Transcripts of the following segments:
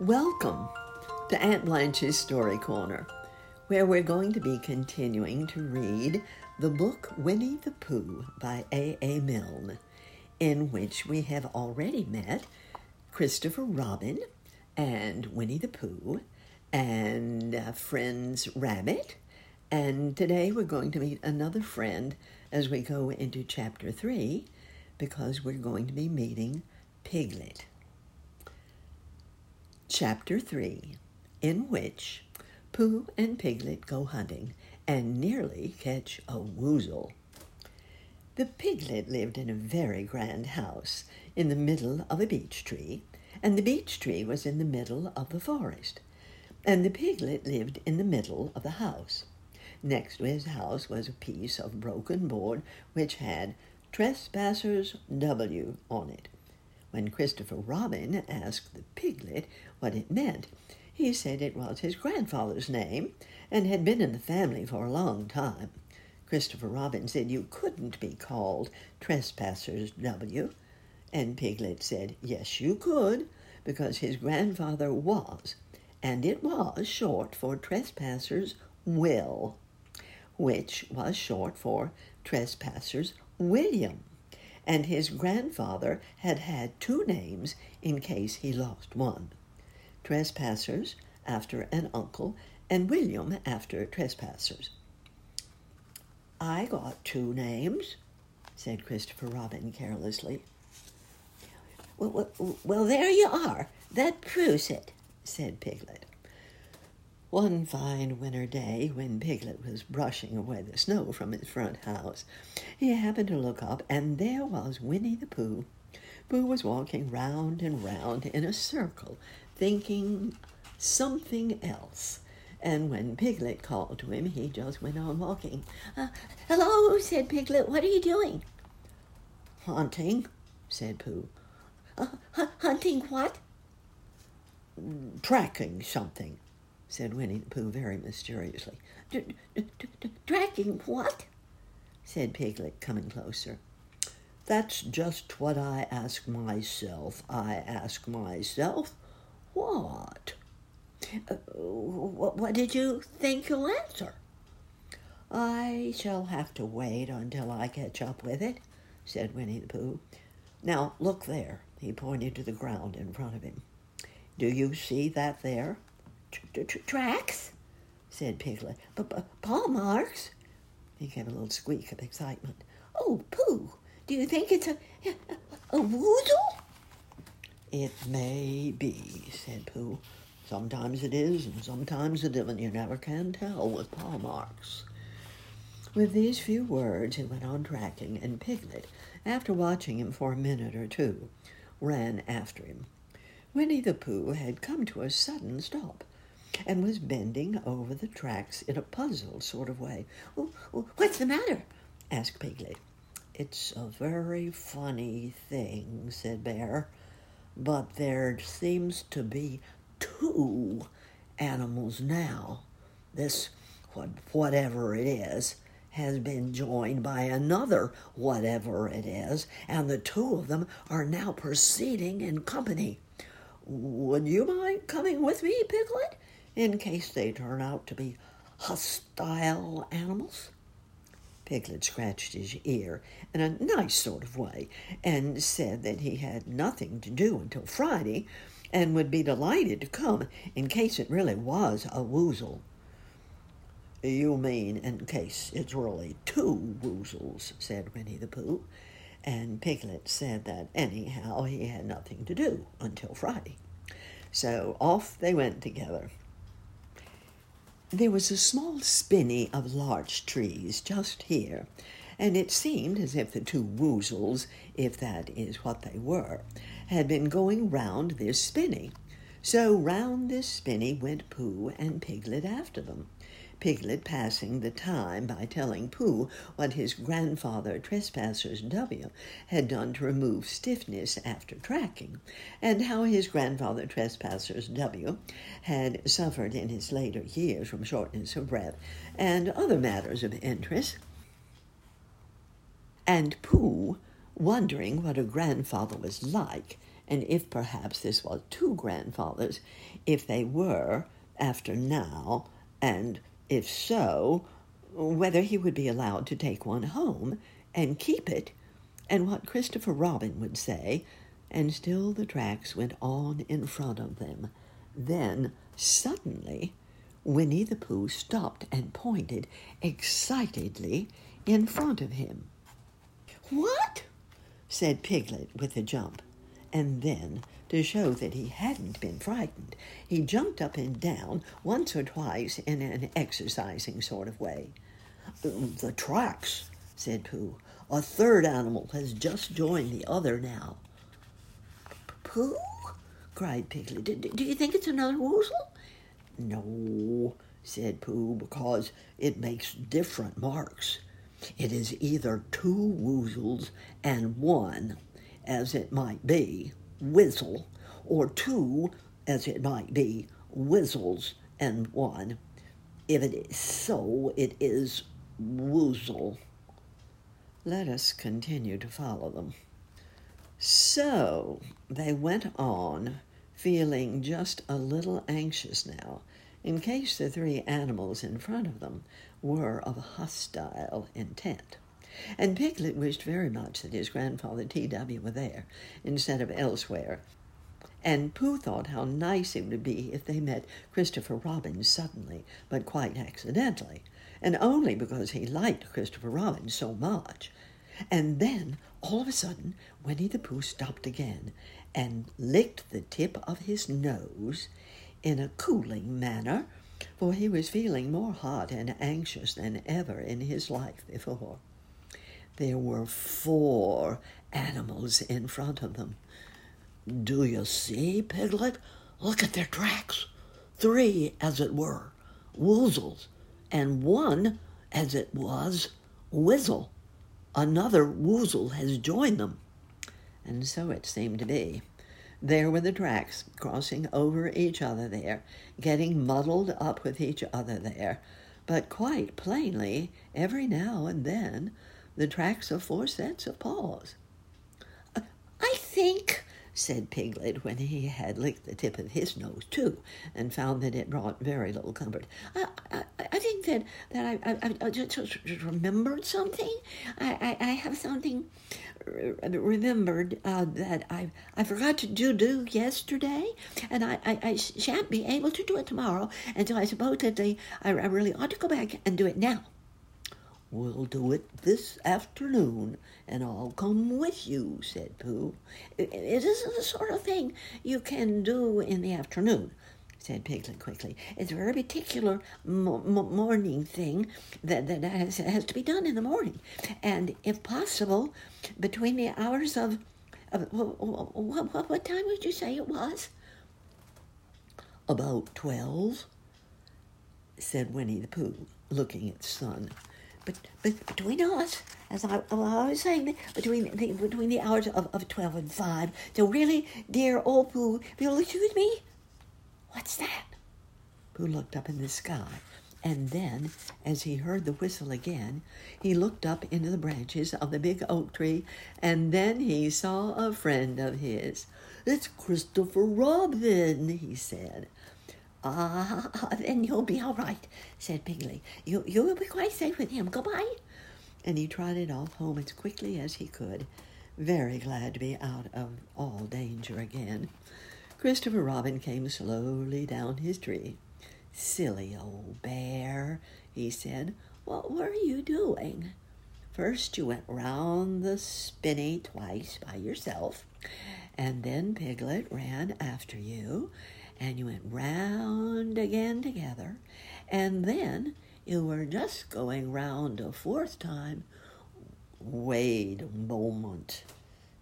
Welcome to Aunt Blanche's Story Corner, where we're going to be continuing to read the book Winnie the Pooh by A. A. Milne, in which we have already met Christopher Robin and Winnie the Pooh and uh, friends Rabbit. And today we're going to meet another friend as we go into chapter three because we're going to be meeting Piglet. Chapter 3, in which Pooh and Piglet go hunting and nearly catch a woozle. The piglet lived in a very grand house in the middle of a beech tree, and the beech tree was in the middle of the forest, and the piglet lived in the middle of the house. Next to his house was a piece of broken board which had Trespassers W on it. When Christopher Robin asked the piglet what it meant, he said it was his grandfather's name and had been in the family for a long time. Christopher Robin said you couldn't be called Trespassers W. And Piglet said, yes, you could, because his grandfather was, and it was short for Trespassers Will, which was short for Trespassers William and his grandfather had had two names in case he lost one Trespassers after an uncle, and William after Trespassers. I got two names, said Christopher Robin carelessly. Well, well, well, there you are. That proves it, said Piglet. One fine winter day, when Piglet was brushing away the snow from his front house, he happened to look up, and there was Winnie the Pooh. Pooh was walking round and round in a circle, thinking something else. And when Piglet called to him, he just went on walking. Uh, hello, said Piglet. What are you doing? Hunting, said Pooh. Uh, hunting what? Tracking something, said Winnie the Pooh very mysteriously. Tracking what? said Piglet, coming closer. That's just what I ask myself. I ask myself, what? Uh, what did you think you'll answer? I shall have to wait until I catch up with it, said Winnie the Pooh. Now, look there. He pointed to the ground in front of him. Do you see that there? Tracks, said Piglet. Paw marks. He gave a little squeak of excitement. Oh, Pooh, do you think it's a, a woozle? It may be, said Pooh. Sometimes it is, and sometimes it isn't. You never can tell with paw marks. With these few words, he went on tracking, and Piglet, after watching him for a minute or two, ran after him. Winnie the Pooh had come to a sudden stop and was bending over the tracks in a puzzled sort of way. What's the matter? asked Piglet. It's a very funny thing, said Bear, but there seems to be two animals now. This, what, whatever it is, has been joined by another whatever it is, and the two of them are now proceeding in company. Would you mind coming with me, Piglet? In case they turn out to be hostile animals? Piglet scratched his ear in a nice sort of way and said that he had nothing to do until Friday and would be delighted to come in case it really was a woozle. You mean in case it's really two woozles, said Winnie the Pooh. And Piglet said that anyhow he had nothing to do until Friday. So off they went together. There was a small spinney of larch trees just here, and it seemed as if the two woozles, if that is what they were, had been going round this spinney. So round this spinney went Pooh and Piglet after them. Piglet passing the time by telling Pooh what his grandfather Trespassers W had done to remove stiffness after tracking, and how his grandfather Trespassers W had suffered in his later years from shortness of breath and other matters of interest. And Pooh, wondering what a grandfather was like, and if perhaps this was two grandfathers, if they were after now, and if so, whether he would be allowed to take one home and keep it, and what Christopher Robin would say, and still the tracks went on in front of them. Then, suddenly, Winnie the Pooh stopped and pointed excitedly in front of him. What? said Piglet with a jump. And then, to show that he hadn't been frightened, he jumped up and down once or twice in an exercising sort of way. Um, the tracks, said Pooh. A third animal has just joined the other now. Pooh? cried Piglet. Do, do you think it's another woozle? No, said Pooh, because it makes different marks. It is either two woozles and one, as it might be, wizzle, or two, as it might be, wizzles and one. If it is so, it is woozle. Let us continue to follow them. So they went on, feeling just a little anxious now, in case the three animals in front of them were of hostile intent. And Piglet wished very much that his grandfather T.W. were there instead of elsewhere. And Pooh thought how nice it would be if they met Christopher Robin suddenly, but quite accidentally, and only because he liked Christopher Robin so much. And then, all of a sudden, Winnie the Pooh stopped again and licked the tip of his nose in a cooling manner, for he was feeling more hot and anxious than ever in his life before. There were four animals in front of them. Do you see, Piglet? Look at their tracks. Three, as it were, woozles, and one, as it was, wizzle. Another woozle has joined them. And so it seemed to be. There were the tracks crossing over each other there, getting muddled up with each other there, but quite plainly, every now and then, the tracks of four sets of paws. I think, said Piglet when he had licked the tip of his nose too, and found that it brought very little comfort. I, I, I think that that I, I, I just, just remembered something. I, I, I have something remembered uh, that I I forgot to do do yesterday, and I, I, I shan't be able to do it tomorrow. And so I suppose that I, I really ought to go back and do it now. We'll do it this afternoon, and I'll come with you, said Pooh. It, isn't the sort of thing you can do in the afternoon, said Piglet quickly. It's a very particular mo- morning thing that, that has, has to be done in the morning. And if possible, between the hours of, of what, what, what time would you say it was? About twelve, said Winnie the Pooh, looking at the sun. But, but between us, as I, I was saying, between the, between the hours of, of 12 and 5. So really, dear old Pooh, will you'll excuse me, what's that? Pooh looked up in the sky, and then, as he heard the whistle again, he looked up into the branches of the big oak tree, and then he saw a friend of his. It's Christopher Robin, he said. Ah, then you'll be all right, said Piglet. You, you will be quite safe with him. Goodbye. And he trotted off home as quickly as he could, very glad to be out of all danger again. Christopher Robin came slowly down his tree. Silly old bear, he said. What were you doing? First you went round the spinney twice by yourself, and then Piglet ran after you, and you went round again together, and then you were just going round a fourth time. Wait a moment,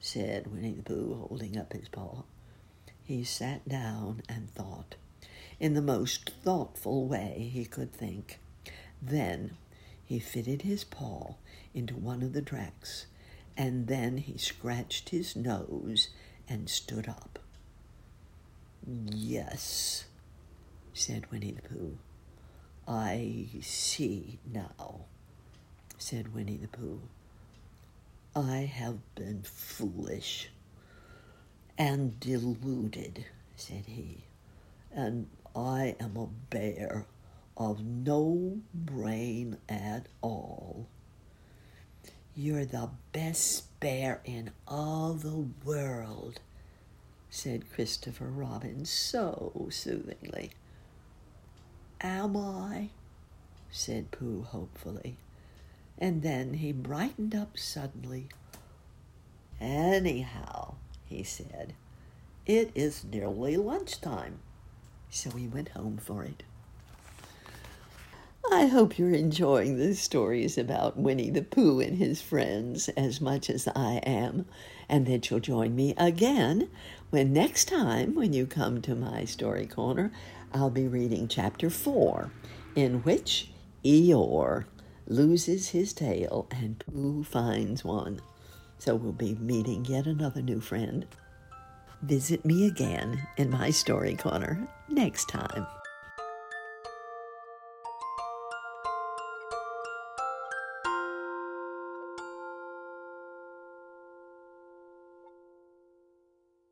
said Winnie the Pooh, holding up his paw. He sat down and thought, in the most thoughtful way he could think. Then he fitted his paw into one of the tracks, and then he scratched his nose and stood up. Yes, said Winnie the Pooh. I see now, said Winnie the Pooh. I have been foolish. and deluded, said he, and I am a bear of no brain at all. You're the best bear in all the world, said Christopher Robin so soothingly. Am I? said Pooh hopefully, and then he brightened up suddenly. Anyhow, he said, it is nearly lunchtime, so he went home for it. I hope you're enjoying the stories about Winnie the Pooh and his friends as much as I am, and that you'll join me again when next time, when you come to my story corner, I'll be reading chapter four, in which Eeyore loses his tail and Pooh finds one. So we'll be meeting yet another new friend. Visit me again in my story corner next time.